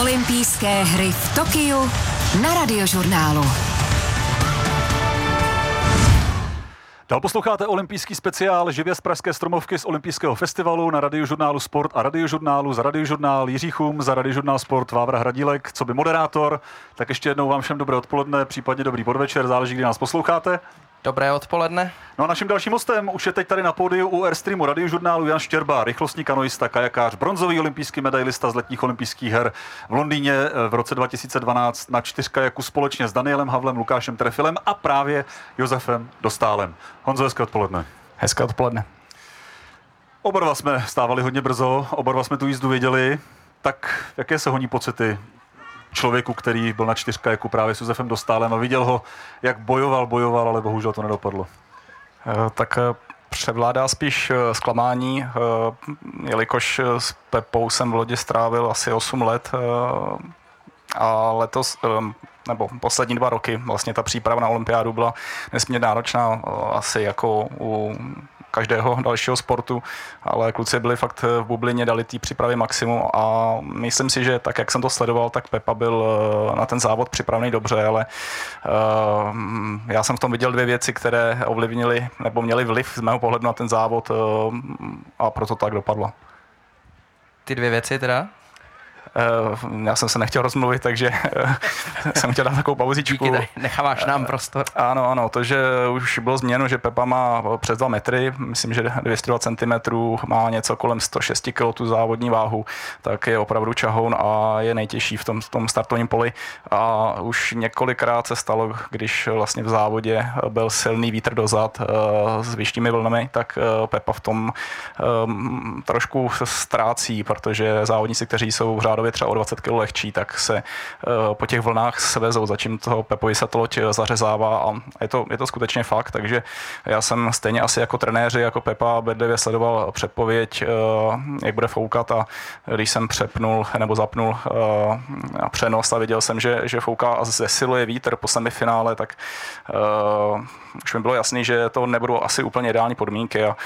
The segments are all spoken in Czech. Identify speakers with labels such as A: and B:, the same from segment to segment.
A: Olympijské hry v Tokiu na radiožurnálu.
B: Dál posloucháte olympijský speciál živě z Pražské stromovky z olympijského festivalu na radiožurnálu Sport a radiožurnálu za radiožurnál Jiří Chum, za radiožurnál Sport Vávra Hradílek, co by moderátor. Tak ještě jednou vám všem dobré odpoledne, případně dobrý podvečer, záleží, kdy nás posloucháte.
C: Dobré odpoledne.
B: No a naším dalším hostem už je teď tady na pódiu u Airstreamu radiožurnálu Jan Štěrba, rychlostní kanoista, kajakář, bronzový olympijský medailista z letních olympijských her v Londýně eh, v roce 2012 na čtyřkajaku společně s Danielem Havlem, Lukášem Trefilem a právě Josefem Dostálem. Honzo, hezké odpoledne.
D: Hezké odpoledne.
B: Oba dva jsme stávali hodně brzo, oba dva jsme tu jízdu věděli. Tak jaké se honí pocity člověku, který byl na čtyřka jako právě s Josefem Dostálem a viděl ho, jak bojoval, bojoval, ale bohužel to nedopadlo.
D: Eh, tak eh, převládá spíš eh, zklamání, jelikož s Pepou jsem v lodi strávil asi 8 let a letos, nebo poslední dva roky, vlastně ta příprava na olympiádu byla nesmírně náročná, asi jako u každého dalšího sportu, ale kluci byli fakt v bublině, dali tý přípravy maximum a myslím si, že tak, jak jsem to sledoval, tak Pepa byl eh, na ten závod připravený dobře, ale uh, já jsem v tom viděl dvě věci, které ovlivnily nebo měly vliv z mého pohledu na ten závod uh, a proto tak dopadlo.
C: Ty dvě věci teda?
D: Eh, já jsem se nechtěl rozmluvit, takže eh, jsem chtěl dát takovou pauzičku.
C: Díky, necháváš nám eh, prostor.
D: Ano, ano, to, že už bylo změněno, že Pepa má přes 2 metry, myslím, že 202 cm, má něco kolem 106 kg tu závodní váhu, tak je opravdu čahoun a je nejtěžší v tom, v tom startovním poli. A už několikrát se stalo, když vlastně v závodě byl silný vítr dozad s vyššími vlnami, tak Pepa v tom trošku ztrácí, protože závodníci, kteří jsou řádově řádově třeba o 20 kg lehčí, tak se eh, po těch vlnách se vezou, začím toho Pepovi se to loď zařezává a je to, je to skutečně fakt, takže já jsem stejně asi jako trenéři, jako Pepa bedlivě sledoval předpověď, eh, jak bude foukat a když jsem přepnul nebo zapnul eh, přenos a viděl jsem, že, že fouká a zesiluje vítr po semifinále, tak už mi bylo jasný, že to nebudou asi úplně ideální podmínky a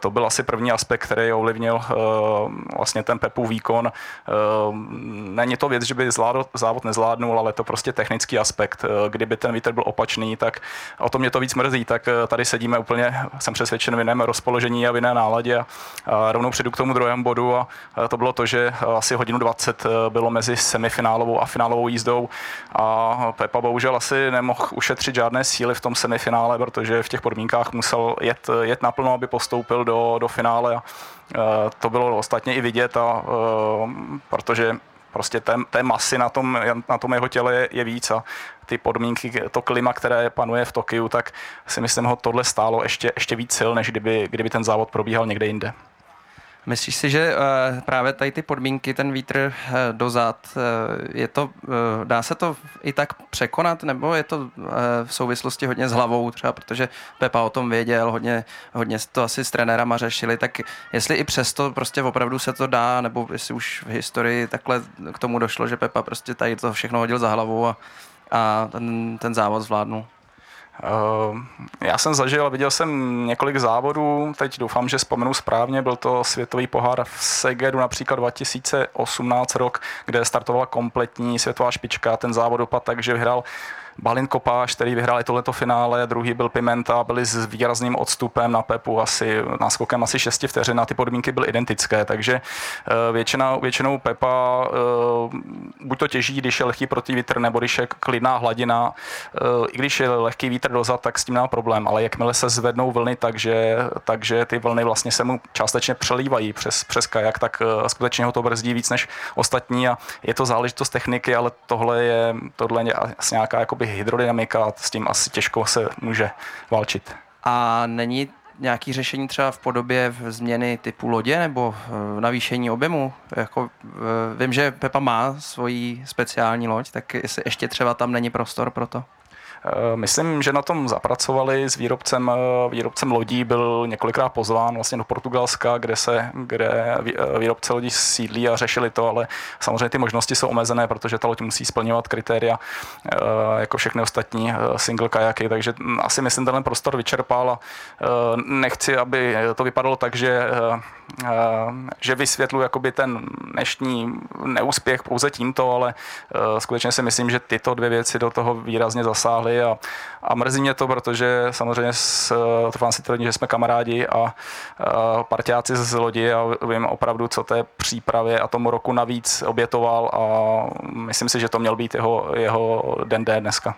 D: to byl asi první aspekt, který ovlivnil vlastně ten Pepův výkon není to věc, že by závod nezvládnul, ale to prostě technický aspekt. Eh, kdyby ten vítr byl opačný, tak o to mě to víc mrzí, tak eh, tady sedíme úplně, jsem přesvědčen, v jiném rozpoložení a v jiné náladě a, rovnou přijdu k tomu druhému bodu a to bylo to, že asi hodinu 20 eh, bylo mezi semifinálovou a finálovou jízdou a Pepa bohužel asi nemohl ušetřit žádné síly v tom semifinále, protože v těch podmínkách musel jet, jet naplno, aby postoupil do, do finále a to bylo ostatně i vidět, a, protože prostě té, té masy na tom, na tom jeho těle je, je víc a ty podmínky, to klima, které panuje v Tokiu, tak si myslím, ho tohle stálo ještě, ještě víc sil, než kdyby, kdyby ten závod probíhal někde jinde.
C: Myslíš si, že uh, právě tady ty podmínky, ten vítr uh, dozad, uh, je to, dá se to i tak překonat, nebo je to v souvislosti hodně s hlavou třeba, protože Pepa o tom věděl, hodně, hodně to asi s trenérama řešili, tak jestli i přesto prostě opravdu se to dá, nebo jestli už v historii takhle k tomu došlo, že Pepa prostě tady to všechno hodil za hlavu a, a ten, ten závod zvládnul.
D: Eh, já jsem zažil, viděl jsem několik závodů, teď doufám, že vzpomenu správně, byl to světový pohár v Segedu například 2018 rok, kde startovala kompletní světová špička, ten závod dopad, takže vyhrál Balin Kopáš, který vyhrál i tohleto finále, druhý byl Pimenta, byli s výrazným odstupem na Pepu, asi náskokem asi 6 vteřin a ty podmínky byly identické, takže eh, většina, většinou Pepa eh, buď to těží, když je lehký protivítr, nebo když je klidná hladina, eh, i když je lehký vítr dozad, tak s tím má problém, ale jakmile se zvednou vlny, takže, takže ty vlny vlastně se mu částečně přelívají přes, přes kajak, tak skutečně ho to brzdí víc než ostatní a je to záležitost techniky, ale tohle je, tohle je nějaká jakoby jakoby hydrodynamika s tím asi těžko se může válčit.
C: A není nějaký řešení třeba v podobě změny typu lodě nebo eh, navýšení objemu? Jako, eh, vím, že Pepa má svoji speciální loď, tak jestli ještě třeba tam není prostor pro to?
D: Eh, myslím, že na tom zapracovali s výrobcem, eh, výrobcem lodí, byl několikrát pozván vlastně do Portugalska, kde se, kde eh, výrobce lodí sídlí a řešili to, ale samozřejmě ty možnosti jsou omezené, protože ta loď musí splňovat kritéria jako všechny ostatní single kajaky, takže asi myslím, ten prostor vyčerpal a nechci, aby to vypadalo tak, že že vysvětlu jakoby ten dnešní neúspěch pouze tímto, ale skutečně si myslím, že tyto dvě věci do toho výrazně zasáhly a, a mrzí mě to, protože samozřejmě s, trvám si tvrdí, že jsme kamarádi a, a partiáci z lodi a vím opravdu, co té přípravě a tomu roku navíc obětoval a myslím si, že to měl být jeho, jeho den D dneska.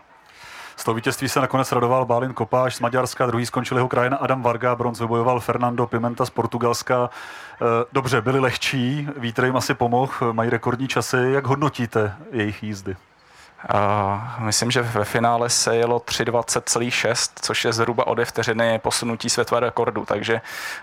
B: Z toho vítězství se nakonec radoval Bálin Kopáš z Maďarska, druhý skončil jeho krajina Adam Varga, bronz vybojoval Fernando Pimenta z Portugalska. Eh, dobře, byli lehčí, vítr jim asi pomohl, mají rekordní časy. Jak hodnotíte jejich jízdy?
D: Myslím, že ve finále se jelo 3.20,6, což je zhruba o dvě vteřiny posunutí světového rekordu, takže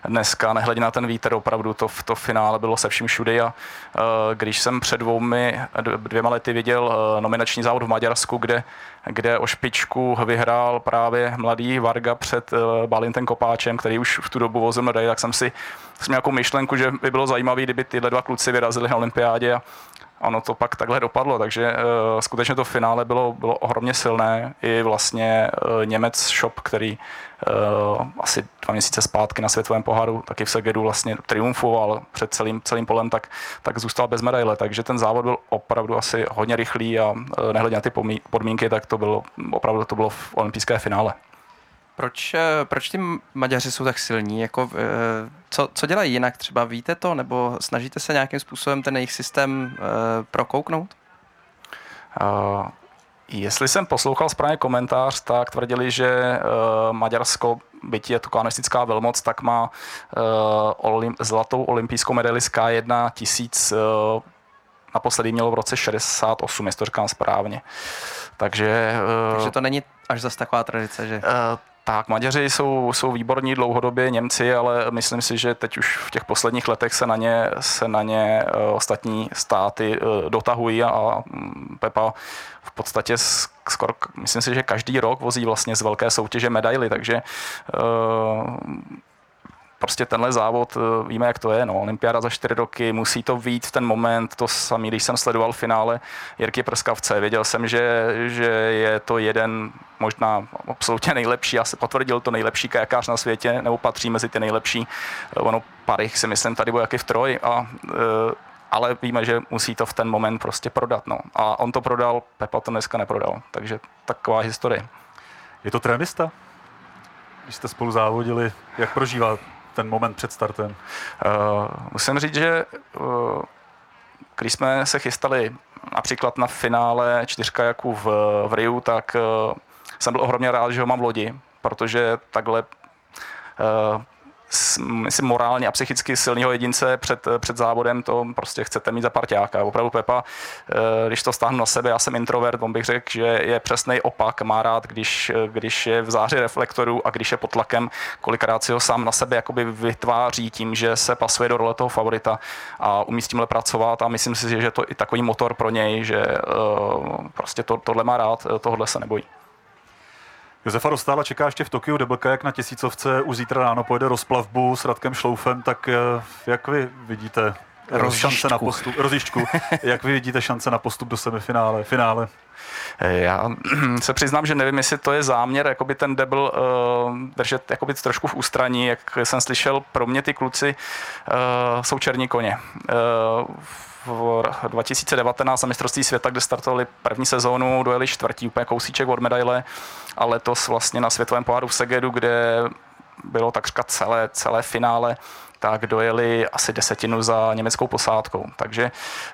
D: dneska, nehledě na ten vítr, opravdu to, to finále bylo se vším všudy. A uh, když jsem před dvoumi, dvěma lety viděl uh, nominační závod v Maďarsku, kde, kde o špičku vyhrál právě mladý Varga před uh, Balintem Kopáčem, který už v tu dobu vozil medaili, tak jsem si jsem nějakou myšlenku, že by bylo zajímavé, kdyby tyhle dva kluci vyrazili na olympiádě a ono to pak takhle dopadlo, takže uh, skutečně to finále bylo, bylo ohromně silné. I vlastně uh, Němec Shop, který uh, asi dva měsíce zpátky na světovém poháru, taky v Segedu vlastně triumfoval před celým, celým polem, tak, tak zůstal bez medaile. Takže ten závod byl opravdu asi hodně rychlý a uh, nehledě na ty podmínky, tak to bylo opravdu to bylo v olympijské finále.
C: Proč, proč ty Maďaři jsou tak silní? Jako, co, co dělají jinak? Třeba víte to? Nebo snažíte se nějakým způsobem ten jejich systém uh, prokouknout?
D: Uh, jestli jsem poslouchal správně komentář, tak tvrdili, že uh, Maďarsko, byť je to kanistická velmoc, tak má uh, olim, zlatou olympijskou medaili z K1 tisíc uh, naposledy mělo v roce 68, jestli to říkám správně. Takže,
C: Takže to není až zase taková tradice, že... Uh,
D: tak, Maďaři jsou, jsou výborní dlouhodobě, Němci, ale myslím si, že teď už v těch posledních letech se na ně, se na ně uh, ostatní státy uh, dotahují a um, Pepa v podstatě skoro, myslím si, že každý rok vozí vlastně z velké soutěže medaily, takže uh, prostě tenhle závod, eh, víme, jak to je, no, olympiáda za čtyři roky, musí to být v ten moment, to samý, když jsem sledoval finále Jirky Prskavce, věděl jsem, že, že je to jeden možná absolutně nejlepší, já se potvrdil to nejlepší kajakář na světě, nebo patří mezi ty nejlepší, eh, ono Parych si myslím tady byl jaký v troj a eh, ale víme, že musí to v ten moment prostě prodat. No. A on to prodal, Pepa to dneska neprodal. Takže taková historie.
B: Je to trénista? Když jste spolu závodili, jak prožívá ten moment před startem? Uh,
D: musím říct, že uh, když jsme se chystali například na finále čtyřkajaků v, v Riu, tak uh, jsem byl ohromně rád, že ho mám v lodi, protože takhle uh, myslím, morálně a psychicky silného jedince před, před závodem, to prostě chcete mít za parťáka. Opravdu Pepa, eh, když to stáhnu na sebe, já jsem introvert, on bych řekl, že je přesný opak, má rád, když, když je v záři reflektoru a když je pod tlakem, kolikrát si ho sám na sebe jakoby vytváří tím, že se pasuje do role toho favorita a umí s tímhle pracovat a myslím si, že je to i takový motor pro něj, že uh, prostě to, tohle má rád, tohle se nebojí.
B: Josefa Rostála čeká ještě v Tokiu debelka, jak na tisícovce. Už zítra ráno pojede rozplavbu s Radkem Šloufem, tak eh, jak vy vidíte šance na postup, rozjišťku, jak vy vidíte šance na postup do semifinále, finále?
D: Eh, já se přiznám, že nevím, jestli to je záměr, jakoby ten debl uh, držet jakoby trošku v ústraní, jak jsem slyšel, pro mě ty kluci uh, jsou černí koně. Uh, v 2019 na mistrovství světa, kde startovali první sezónu, dojeli čtvrtí, úplně kousíček od medaile a letos vlastně na světovém poháru v Segedu, kde bylo takřka celé, celé finále tak dojeli asi desetinu za německou posádkou. Takže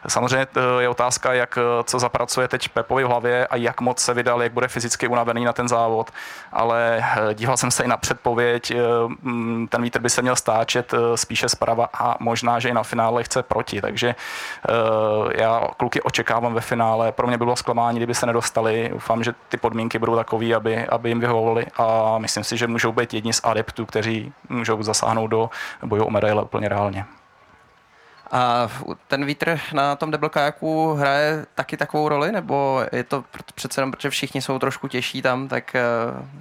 D: samozřejmě eh, je otázka, jak eh, co zapracuje teď Pepovi v hlavě a jak moc se vydal, jak bude fyzicky unavený na ten závod. Ale eh, díval jsem se i na předpověď, mm, ten vítr by se měl stáčet spíše zprava a možná, že i na finále chce proti. Takže já kluky očekávám ve finále. Pro mě bylo zklamání, kdyby se nedostali. Doufám, že ty podmínky budou takové, aby, aby jim vyhovovali a myslím si, že můžou být jedni z adeptů, kteří můžou zasáhnout do boju o medaile úplně reálně.
C: A ten vítr na tom double kajaku hraje taky takovou roli, nebo je to přece jenom, protože všichni jsou trošku těžší tam, tak eh,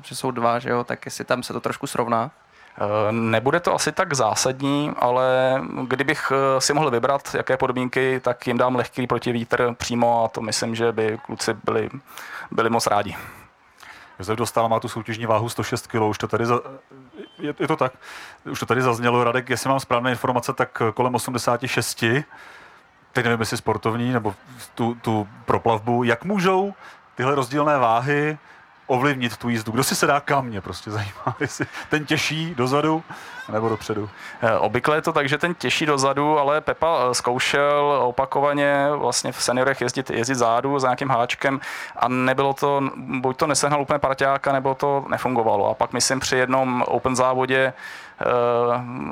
C: že jsou dva, že jo, tak jestli tam se to trošku srovná?
D: Eh, nebude to asi tak zásadní, ale kdybych eh, si mohl vybrat, jaké podmínky, tak jim dám lehký protivítr přímo a to myslím, že by kluci byli, byli moc rádi.
B: Josef Dostal má tu soutěžní váhu 106 kg, už to tady za, je, je to tak. Už to tady zaznělo, Radek, jestli mám správné informace, tak kolem 86 teď nevím, jestli sportovní nebo tu, tu proplavbu, jak můžou tyhle rozdílné váhy ovlivnit tu jízdu. Kdo si se dá kam, mě prostě zajímá, jestli ten těžší dozadu nebo dopředu.
D: Eh, obvykle je to tak, že ten těžší dozadu, ale Pepa eh, zkoušel opakovaně vlastně v seniorech jezdit, jezdit zádu za nějakým háčkem a nebylo to, buď to nesehnal úplně parťáka, nebo to nefungovalo. A pak myslím při jednom open závodě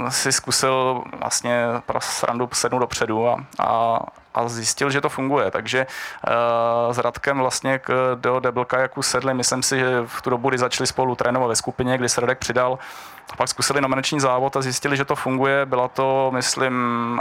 D: uh, si zkusil vlastně pro srandu sednout dopředu a, a, a zjistil, že to funguje. Takže uh, s Radkem vlastně k, do Double Kajaku sedli, myslím si, že v tu dobu, kdy začali spolu trénovat ve skupině, kdy se Radek přidal, pak zkusili nominační závod a zjistili, že to funguje. Byla to, myslím,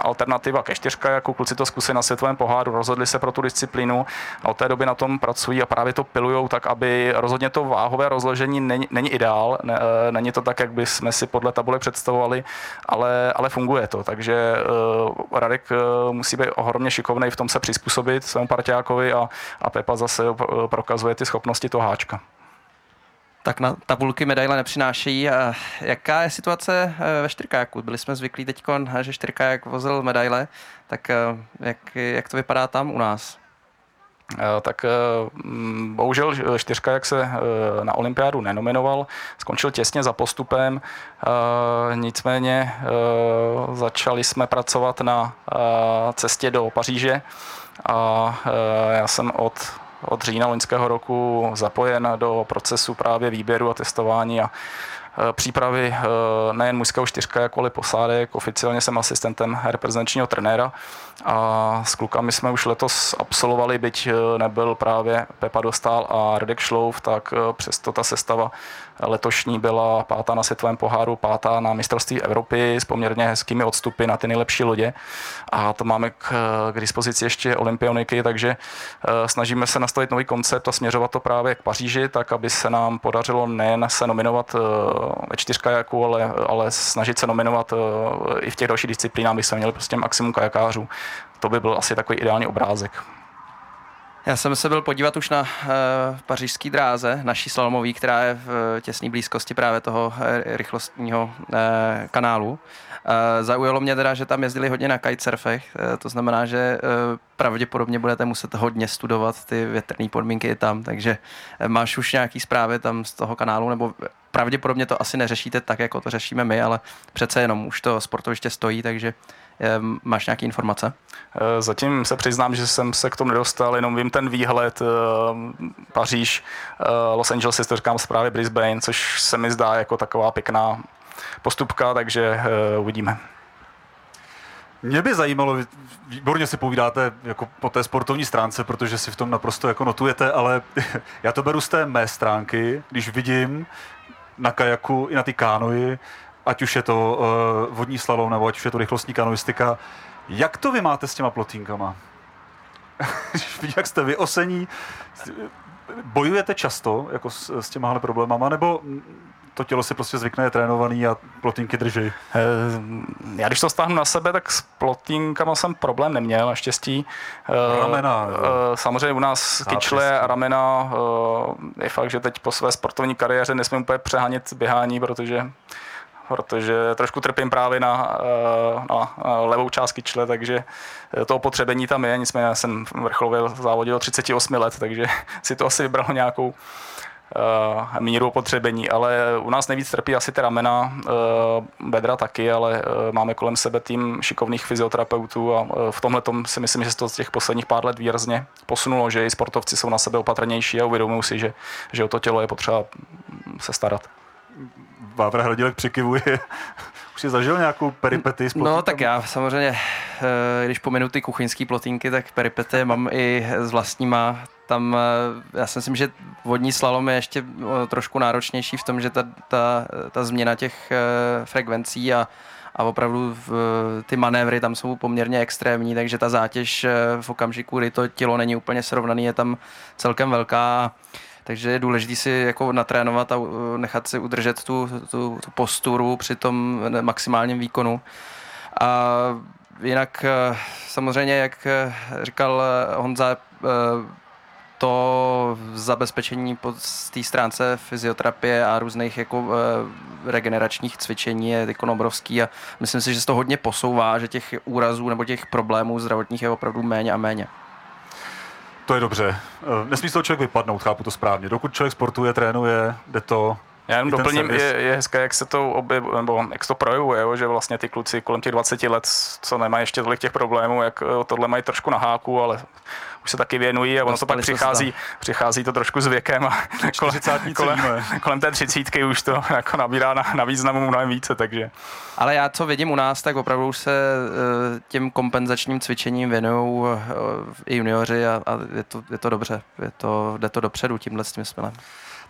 D: alternativa ke čtyřka, jako kluci to zkusili na světovém poháru, rozhodli se pro tu disciplínu a od té doby na tom pracují a právě to pilujou tak, aby rozhodně to váhové rozložení není, není ideál, ne, eh, není to tak, jak by jsme si podle tabule představovali, ale, ale funguje to. Takže uh, Radek uh, musí být ohromně šikovný v tom se přizpůsobit svému parťákovi a, a Pepa zase prokazuje ty schopnosti toho háčka
C: tak na tabulky medaile nepřinášejí. Jaká je situace eh, ve štyrkajaku? Byli jsme zvyklí teď, že štyrkajak vozil medaile, tak eh, jak, jak to vypadá tam u nás?
D: Eh, tak bohužel čtyřka, jak se na olympiádu nenominoval, skončil těsně za postupem, nicméně začali jsme pracovat na cestě do Paříže a já jsem od od října loňského roku zapojen do procesu právě výběru a testování a přípravy e, nejen mužského čtyřka, jako ale posádek. Oficiálně jsem asistentem reprezentačního trenéra a s klukami jsme už letos absolvovali, byť e, nebyl právě Pepa Dostal a Redek Šlouf, tak přesto ta sestava letošní byla pátá na světovém poháru, pátá na mistrovství Evropy s poměrně hezkými odstupy na ty nejlepší lodě. A to máme k, k dispozici ještě olympioniky, takže snažíme se nastavit nový koncept a směřovat to právě k Paříži, tak aby se nám podařilo nejen se nominovat ve čtyřkajaku, ale, ale snažit se nominovat uh, i v těch dalších disciplínách, aby jsme měli prostě maximum kajakářů. To by byl asi takový ideální obrázek.
C: Já jsem se byl podívat už na uh, pařížský dráze, naší slalomový, která je v těsné blízkosti právě toho eh, rychlostního uh, kanálu. Uh, zaujalo mě teda, že tam jezdili hodně na kitesurfech, uh, to znamená, že uh, pravděpodobně budete muset hodně studovat ty větrné podmínky tam, takže uh, máš už nějaký zprávy tam z toho kanálu, nebo pravděpodobně to asi neřešíte tak, jako to řešíme my, ale přece jenom už to sportoviště stojí, takže Ehm, máš nějaké informace?
D: Eh, zatím se přiznám, že jsem se k tomu nedostal, jenom vím ten výhled eh, Paříž, eh, Los Angeles, si to říkám zprávě Brisbane, což se mi zdá jako taková pěkná postupka, takže uvidíme.
B: Mě by zajímalo, výborně si povídáte jako po té sportovní stránce, protože si v tom naprosto jako notujete, ale já to beru z té mé stránky, když vidím na kajaku i na ty kánoji ať už je to uh, vodní slalom, nebo ať už je to rychlostní kanoistika. Jak to vy máte s těma plotínkama? jak jste vy osení, bojujete často jako s, s těmahle problémama, nebo to tělo si prostě zvykne, je trénovaný a plotínky drží? Eh,
D: já když to stáhnu na sebe, tak s plotínkama jsem problém neměl, naštěstí.
B: Eh, ramena.
D: Samozřejmě u nás kyčle a ramena je fakt, že teď po své sportovní kariéře nesmím úplně přehánět běhání, protože protože trošku trpím právě na, eh, na levou část kyčle, takže to opotřebení tam je, nicméně jsem vrcholově závodil 38 let, takže si to asi vybralo nějakou uh, míru opotřebení, ale u nás nejvíc trpí asi ty ramena, bedra taky, ale máme kolem sebe tým šikovných fyzioterapeutů a v tomhle tom si myslím, že se to z těch posledních pár let výrazně posunulo, že i sportovci jsou na sebe opatrnější a uvědomují si, že, že o to tělo je potřeba se starat.
B: Vávra Hradilek přikivuje. Už jsi zažil nějakou peripety s
C: No tak já samozřejmě, eh, když pominu ty kuchyňské plotínky, tak peripety mám i s vlastníma. Tam eh, já si myslím, že vodní slalom je ještě eh, trošku náročnější v tom, že ta, ta, ta změna těch frekvencí a, a opravdu v, ty manévry tam jsou poměrně extrémní, takže ta zátěž v okamžiku, kdy to tělo není úplně srovnaný, je tam celkem velká. Takže je důležité si jako natrénovat a nechat si udržet tu, tu, tu posturu při tom maximálním výkonu. A jinak eh, samozřejmě, jak eh, říkal eh, Honza, to zabezpečení po té stránce fyzioterapie a různých jako regeneračních cvičení je jako obrovský a myslím si, že se to hodně posouvá, že těch úrazů nebo těch problémů zdravotních je opravdu méně a méně.
B: To je dobře. Nesmí z toho člověk vypadnout, chápu to správně. Dokud člověk sportuje, trénuje, jde to,
D: já jenom doplním, je, je hezké, jak se to objev, nebo jak se to projevuje, jo, že vlastně ty kluci kolem těch 20 let, co nemají ještě tolik těch problémů, jak tohle mají trošku na háku, ale už se taky věnují a ono to pak přichází, přichází to trošku s věkem a kolem, kolem, kolem té třicítky už to jako nabírá na, na významu mnohem více, takže.
C: Ale já co vidím u nás, tak opravdu už se eh, těm kompenzačním cvičením věnují eh, i junioři a, a je, to, je to dobře, je to, jde to dopředu tímhle s tím smylem.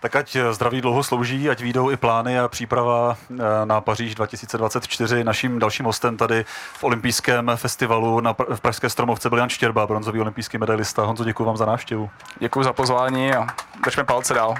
B: Tak ať zdraví dlouho slouží, ať výjdou i plány a příprava eh, na Paříž 2024. Naším dalším hostem tady v olympijském festivalu na, v Pražské stromovce byl Jan Štěrba, bronzový olympijský medailista. Honzo, děkuji vám za návštěvu.
D: Děkuji za pozvání a držme palce dál.